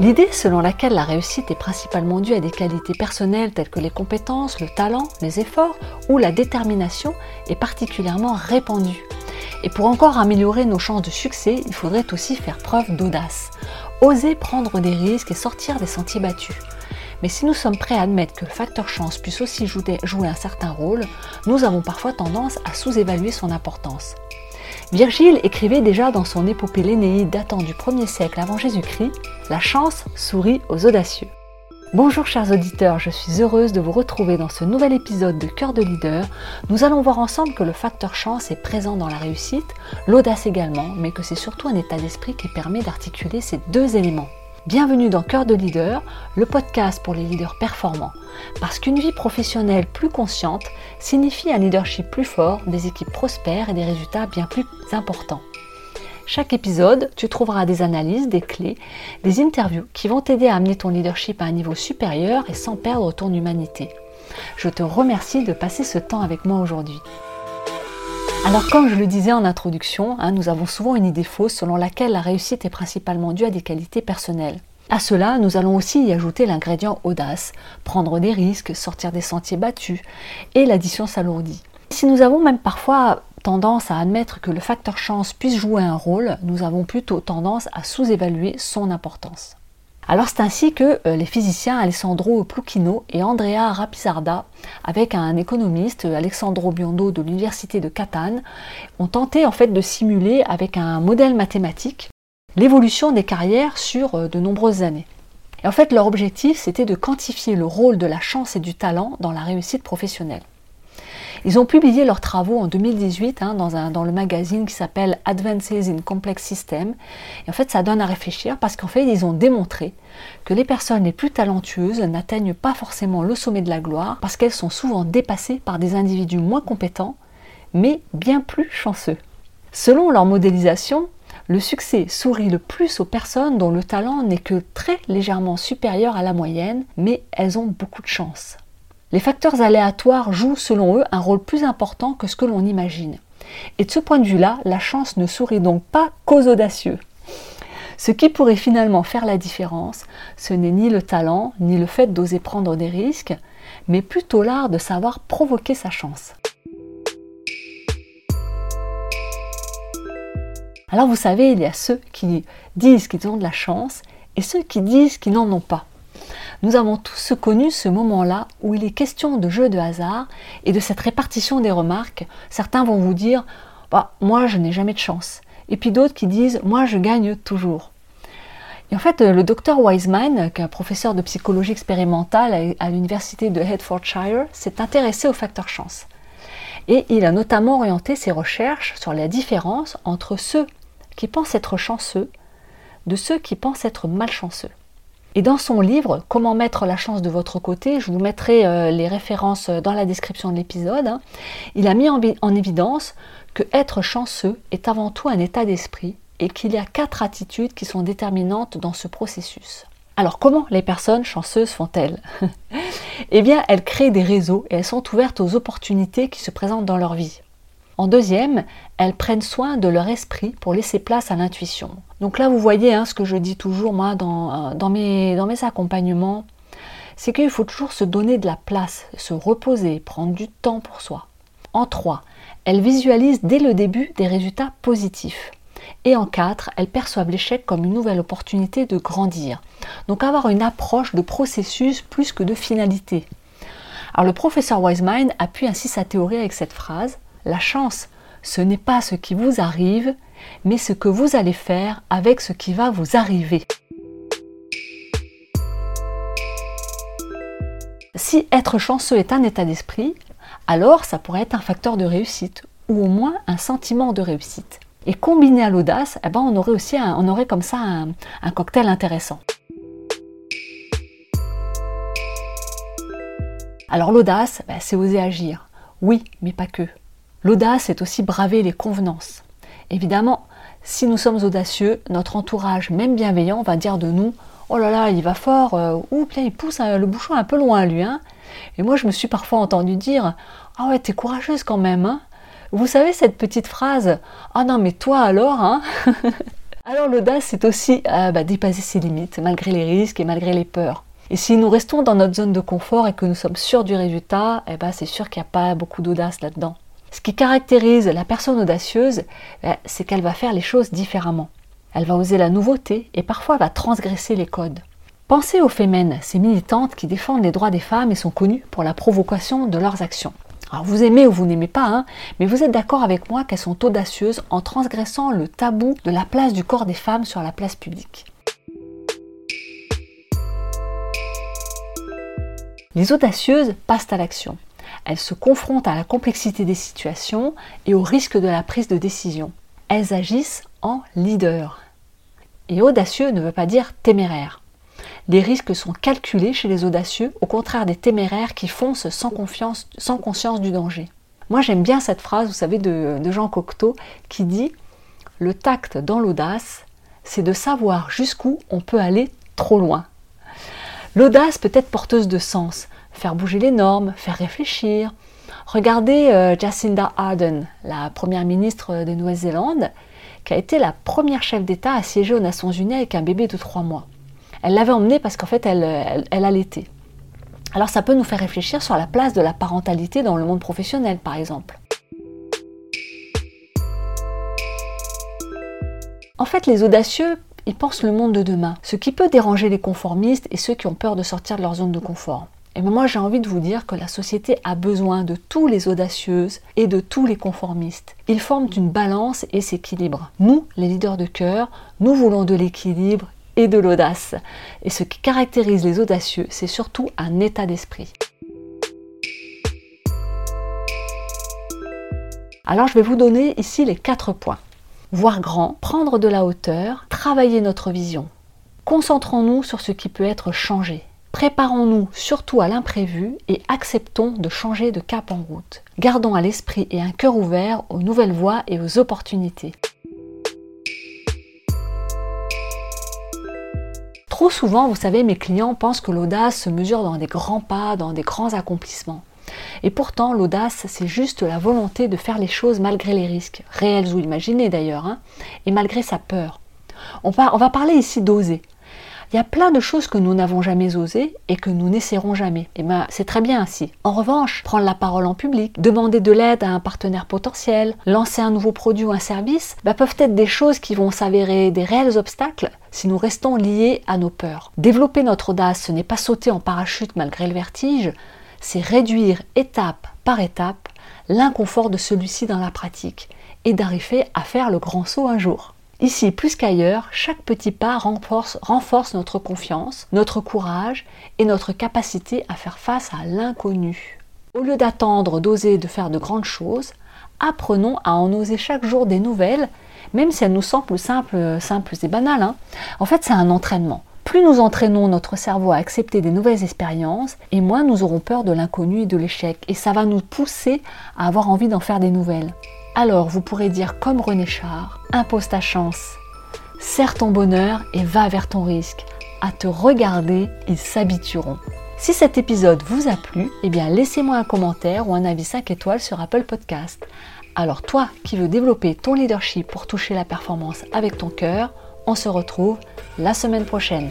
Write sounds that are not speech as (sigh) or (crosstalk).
L'idée selon laquelle la réussite est principalement due à des qualités personnelles telles que les compétences, le talent, les efforts ou la détermination est particulièrement répandue. Et pour encore améliorer nos chances de succès, il faudrait aussi faire preuve d'audace, oser prendre des risques et sortir des sentiers battus. Mais si nous sommes prêts à admettre que le facteur chance puisse aussi jouer, un certain rôle, nous avons parfois tendance à sous-évaluer son importance. Virgile écrivait déjà dans son épopée L'Énéide datant du 1er siècle avant Jésus-Christ La chance sourit aux audacieux. Bonjour chers auditeurs, je suis heureuse de vous retrouver dans ce nouvel épisode de Cœur de leader. Nous allons voir ensemble que le facteur chance est présent dans la réussite, l'audace également, mais que c'est surtout un état d'esprit qui permet d'articuler ces deux éléments. Bienvenue dans Cœur de leader, le podcast pour les leaders performants. Parce qu'une vie professionnelle plus consciente signifie un leadership plus fort, des équipes prospères et des résultats bien plus importants. Chaque épisode, tu trouveras des analyses, des clés, des interviews qui vont t'aider à amener ton leadership à un niveau supérieur et sans perdre ton humanité. Je te remercie de passer ce temps avec moi aujourd'hui. Alors comme je le disais en introduction, hein, nous avons souvent une idée fausse selon laquelle la réussite est principalement due à des qualités personnelles. À cela, nous allons aussi y ajouter l'ingrédient audace, prendre des risques, sortir des sentiers battus, et l'addition s'alourdit. Si nous avons même parfois tendance à admettre que le facteur chance puisse jouer un rôle, nous avons plutôt tendance à sous-évaluer son importance. Alors c'est ainsi que euh, les physiciens Alessandro Pluchino et Andrea Rapisarda, avec un économiste Alexandro Biondo de l'université de Catane, ont tenté en fait de simuler avec un modèle mathématique l'évolution des carrières sur euh, de nombreuses années. Et en fait leur objectif c'était de quantifier le rôle de la chance et du talent dans la réussite professionnelle. Ils ont publié leurs travaux en 2018 hein, dans, dans, le magazine qui s'appelle Advances in Complex Systems. Et en fait, ça donne à réfléchir parce qu'en fait, ils ont démontré que les personnes les plus talentueuses n'atteignent pas forcément le sommet de la gloire parce qu'elles sont souvent dépassées par des individus moins compétents, mais bien plus chanceux. Selon leur modélisation, le succès sourit le plus aux personnes dont le talent n'est que très légèrement supérieur à la moyenne, mais elles ont beaucoup de chance. Les facteurs aléatoires jouent selon eux un rôle plus important que ce que l'on imagine. Et de ce point de vue-là, la chance ne sourit donc pas qu'aux audacieux. Ce qui pourrait finalement faire la différence, ce n'est ni le talent, ni le fait d'oser prendre des risques, mais plutôt l'art de savoir provoquer sa chance. Alors vous savez, il y a ceux qui disent qu'ils ont de la chance et ceux qui disent qu'ils n'en ont pas. Nous avons tous connu ce moment-là où il est question de jeu de hasard et de cette répartition des remarques. Certains vont vous dire bah, Moi, je n'ai jamais de chance. Et puis d'autres qui disent Moi, je gagne toujours. Et en fait, le docteur Wiseman, qui est un professeur de psychologie expérimentale à l'université de Hertfordshire, s'est intéressé au facteur chance. Et il a notamment orienté ses recherches sur la différence entre ceux qui pensent être chanceux de ceux qui pensent être malchanceux. Et dans son livre Comment mettre la chance de votre côté, je vous mettrai euh, les références euh, dans la description de l'épisode, hein, il a mis en, en évidence que être chanceux est avant tout un état d'esprit et qu'il y a quatre attitudes qui sont déterminantes dans ce processus. Alors comment les personnes chanceuses font-elles? (laughs) Eh bien, elles créent des réseaux et elles sont ouvertes aux opportunités qui se présentent dans leur vie. En deuxième, elles prennent soin de leur esprit pour laisser place à l'intuition. Donc là, vous voyez hein, ce que je dis toujours moi dans, euh, dans mes accompagnements, c'est qu'il faut toujours se donner de la place, se reposer, prendre du temps pour soi. En trois, elles visualisent dès le début des résultats positifs. Et en quatre, elles perçoivent l'échec comme une nouvelle opportunité de grandir. Donc avoir une approche de processus plus que de finalité. Alors le professeur Wiseman appuie ainsi sa théorie avec cette phrase la chance, ce n'est pas ce qui vous arrive, mais ce que vous allez faire avec ce qui va vous arriver. Si être chanceux est un état d'esprit, alors ça pourrait être un facteur de réussite, ou au moins un sentiment de réussite. Et combiné à l'audace, eh ben on aurait aussi on aurait comme ça un, cocktail intéressant. Alors l'audace, ben, c'est oser agir. Oui, mais pas que. L'audace est aussi braver les convenances. Évidemment, si nous sommes audacieux, notre entourage, même bienveillant, va dire de nous Oh là là, il va fort, euh, ou bien il pousse le bouchon un peu loin, lui. Hein. Et moi, je me suis parfois entendu dire Ah ouais, t'es courageuse quand même. Hein. Vous savez cette petite phrase Ah non, mais toi alors hein (laughs) Alors l'audace, c'est aussi euh, bah, dépasser ses limites, malgré les risques et malgré les peurs. Et si nous restons dans notre zone de confort et que nous sommes sûrs du résultat, eh ben, c'est sûr qu'il n'y a pas beaucoup d'audace là-dedans. Ce qui caractérise la personne audacieuse, bah, c'est qu'elle va faire les choses différemment. Elle va oser la nouveauté et parfois va transgresser les codes. Pensez aux Femen, ces militantes qui défendent les droits des femmes et sont connues pour la provocation de leurs actions. Alors vous aimez ou vous n'aimez pas, hein, mais vous êtes d'accord avec moi qu'elles sont audacieuses en transgressant le tabou de la place du corps des femmes sur la place publique. Les audacieuses passent à l'action. Elles se confrontent à la complexité des situations et au risque de la prise de décision. Elles agissent en leader. Et audacieux ne veut pas dire téméraire. Les risques sont calculés chez les audacieux, au contraire des téméraires qui foncent sans, confiance, sans conscience du danger. Moi j'aime bien cette phrase, vous savez, de, de Jean Cocteau, qui dit Le tact dans l'audace, c'est de savoir jusqu'où on peut aller trop loin. L'audace peut être porteuse de sens, faire bouger les normes, faire réfléchir. Regardez euh, Jacinda Ardern, la première ministre de Nouvelle-Zélande, qui a été la première chef d'État à siéger aux Nations Unies avec un bébé de trois mois. Elle l'avait emmené parce qu'en fait, elle, elle, elle allaitait. Alors ça peut nous faire réfléchir sur la place de la parentalité dans le monde professionnel, par exemple. En fait, les audacieux, ils pensent le monde de demain, ce qui peut déranger les conformistes et ceux qui ont peur de sortir de leur zone de confort. Et moi, j'ai envie de vous dire que la société a besoin de tous les audacieuses et de tous les conformistes. Ils forment une balance et s'équilibrent. Nous, les leaders de cœur, nous voulons de l'équilibre et de l'audace. Et ce qui caractérise les audacieux, c'est surtout un état d'esprit. Alors je vais vous donner ici les quatre points. Voir grand, prendre de la hauteur, travailler notre vision. Concentrons-nous sur ce qui peut être changé. Préparons-nous surtout à l'imprévu et acceptons de changer de cap en route. Gardons à l'esprit et un cœur ouvert aux nouvelles voies et aux opportunités. Trop souvent, vous savez, mes clients pensent que l'audace se mesure dans des grands pas, dans des grands accomplissements. Et pourtant, l'audace, c'est juste la volonté de faire les choses malgré les risques, réels ou imaginés d'ailleurs, hein, et malgré sa peur. On, on va parler ici d'oser. Il y a plein de choses que nous n'avons jamais osées et que nous n'essaierons jamais. Et ben, c'est très bien ainsi. En revanche, prendre la parole en public, demander de l'aide à un partenaire potentiel, lancer un nouveau produit ou un service, ben, peuvent être des choses qui vont s'avérer des réels obstacles si nous restons liés à nos peurs. Développer notre audace, ce n'est pas sauter en parachute malgré le vertige, c'est réduire étape par étape l'inconfort de celui-ci dans la pratique et d'arriver à faire le grand saut un jour. Ici, plus qu'ailleurs, chaque petit pas renforce, notre confiance, notre courage et notre capacité à faire face à l'inconnu. Au lieu d'attendre d'oser de faire de grandes choses, apprenons à en oser chaque jour des nouvelles, même si elles nous semblent simples, simples et banales. Hein. En fait, c'est un entraînement. Plus nous entraînons notre cerveau à accepter des nouvelles expériences, et moins nous aurons peur de l'inconnu et de l'échec. Et ça va nous pousser à avoir envie d'en faire des nouvelles alors vous pourrez dire comme René Char, impose ta chance, serre ton bonheur et va vers ton risque. À te regarder, ils s'habitueront. Si cet épisode vous a plu, eh bien laissez-moi un commentaire ou un avis 5 étoiles sur Apple Podcast. Alors toi qui veux développer ton leadership pour toucher la performance avec ton cœur, on se retrouve la semaine prochaine.